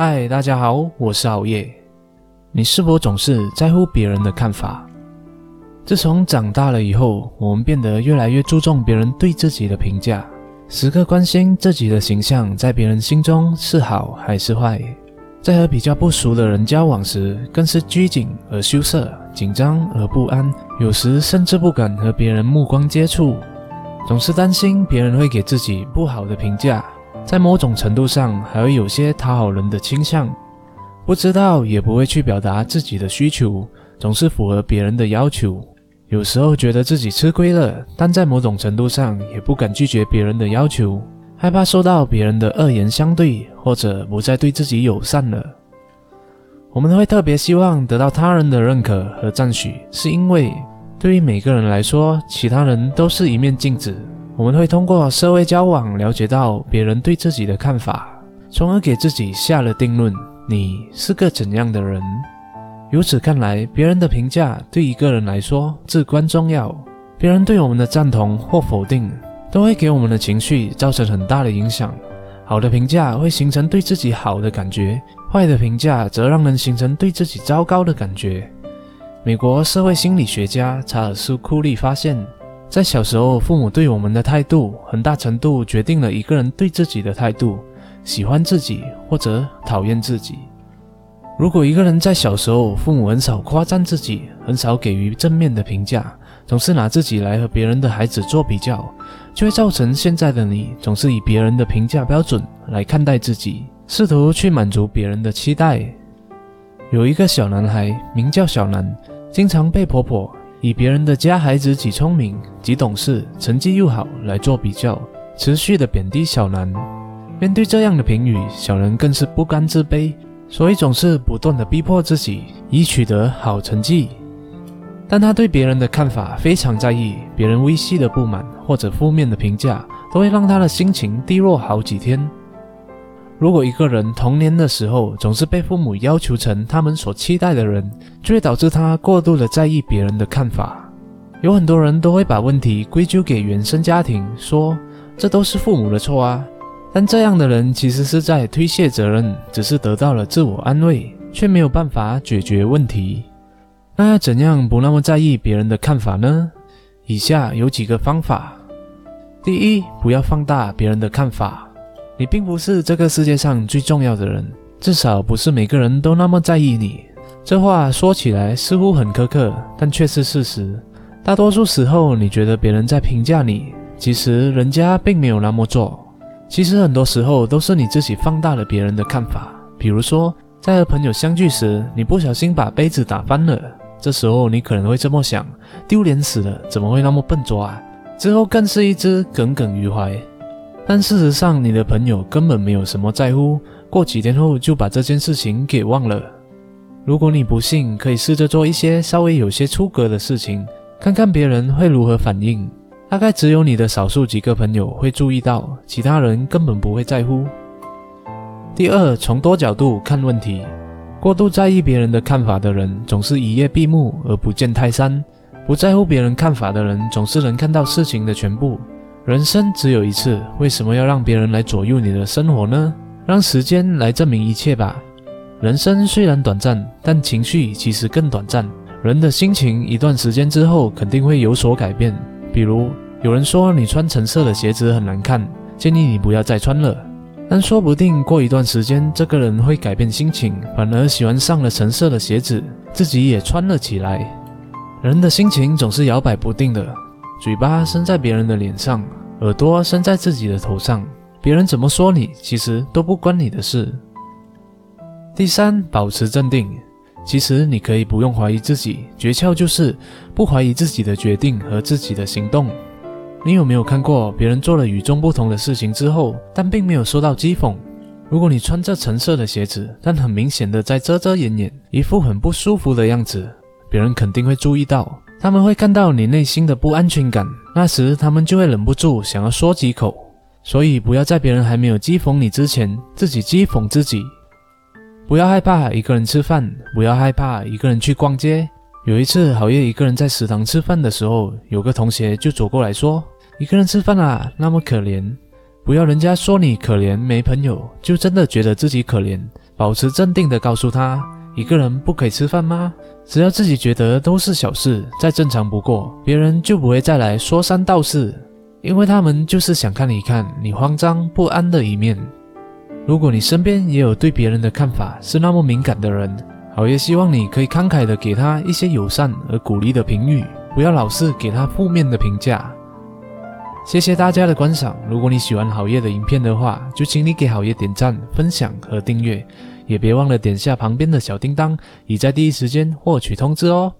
嗨，大家好，我是熬夜。你是否总是在乎别人的看法？自从长大了以后，我们变得越来越注重别人对自己的评价，时刻关心自己的形象在别人心中是好还是坏。在和比较不熟的人交往时，更是拘谨而羞涩，紧张而不安，有时甚至不敢和别人目光接触，总是担心别人会给自己不好的评价。在某种程度上，还会有些讨好人的倾向，不知道也不会去表达自己的需求，总是符合别人的要求。有时候觉得自己吃亏了，但在某种程度上也不敢拒绝别人的要求，害怕受到别人的恶言相对，或者不再对自己友善了。我们会特别希望得到他人的认可和赞许，是因为对于每个人来说，其他人都是一面镜子。我们会通过社会交往了解到别人对自己的看法，从而给自己下了定论：你是个怎样的人？由此看来，别人的评价对一个人来说至关重要。别人对我们的赞同或否定，都会给我们的情绪造成很大的影响。好的评价会形成对自己好的感觉，坏的评价则让人形成对自己糟糕的感觉。美国社会心理学家查尔斯·库利发现。在小时候，父母对我们的态度，很大程度决定了一个人对自己的态度，喜欢自己或者讨厌自己。如果一个人在小时候，父母很少夸赞自己，很少给予正面的评价，总是拿自己来和别人的孩子做比较，就会造成现在的你总是以别人的评价标准来看待自己，试图去满足别人的期待。有一个小男孩名叫小南，经常被婆婆。以别人的家孩子极聪明、极懂事、成绩又好来做比较，持续的贬低小南。面对这样的评语，小南更是不甘自卑，所以总是不断的逼迫自己以取得好成绩。但他对别人的看法非常在意，别人微细的不满或者负面的评价，都会让他的心情低落好几天。如果一个人童年的时候总是被父母要求成他们所期待的人，就会导致他过度的在意别人的看法。有很多人都会把问题归咎给原生家庭，说这都是父母的错啊。但这样的人其实是在推卸责任，只是得到了自我安慰，却没有办法解决问题。那要怎样不那么在意别人的看法呢？以下有几个方法：第一，不要放大别人的看法。你并不是这个世界上最重要的人，至少不是每个人都那么在意你。这话说起来似乎很苛刻，但却是事实。大多数时候，你觉得别人在评价你，其实人家并没有那么做。其实很多时候都是你自己放大了别人的看法。比如说，在和朋友相聚时，你不小心把杯子打翻了，这时候你可能会这么想：丢脸死了，怎么会那么笨拙啊？之后更是一直耿耿于怀。但事实上，你的朋友根本没有什么在乎，过几天后就把这件事情给忘了。如果你不信，可以试着做一些稍微有些出格的事情，看看别人会如何反应。大概只有你的少数几个朋友会注意到，其他人根本不会在乎。第二，从多角度看问题。过度在意别人的看法的人，总是一叶闭目而不见泰山；不在乎别人看法的人，总是能看到事情的全部。人生只有一次，为什么要让别人来左右你的生活呢？让时间来证明一切吧。人生虽然短暂，但情绪其实更短暂。人的心情一段时间之后肯定会有所改变。比如有人说你穿橙色的鞋子很难看，建议你不要再穿了。但说不定过一段时间，这个人会改变心情，反而喜欢上了橙色的鞋子，自己也穿了起来。人的心情总是摇摆不定的，嘴巴伸在别人的脸上。耳朵伸在自己的头上，别人怎么说你，其实都不关你的事。第三，保持镇定。其实你可以不用怀疑自己，诀窍就是不怀疑自己的决定和自己的行动。你有没有看过别人做了与众不同的事情之后，但并没有受到讥讽？如果你穿着橙色的鞋子，但很明显的在遮遮掩掩，一副很不舒服的样子，别人肯定会注意到。他们会看到你内心的不安全感，那时他们就会忍不住想要说几口。所以不要在别人还没有讥讽你之前，自己讥讽自己。不要害怕一个人吃饭，不要害怕一个人去逛街。有一次，好夜一个人在食堂吃饭的时候，有个同学就走过来说：“一个人吃饭啊，那么可怜。”不要人家说你可怜没朋友，就真的觉得自己可怜。保持镇定地告诉他：一个人不可以吃饭吗？只要自己觉得都是小事，再正常不过，别人就不会再来说三道四，因为他们就是想看一看你慌张不安的一面。如果你身边也有对别人的看法是那么敏感的人，好爷希望你可以慷慨的给他一些友善而鼓励的评语，不要老是给他负面的评价。谢谢大家的观赏。如果你喜欢好爷的影片的话，就请你给好爷点赞、分享和订阅，也别忘了点下旁边的小叮当，以在第一时间获取通知哦。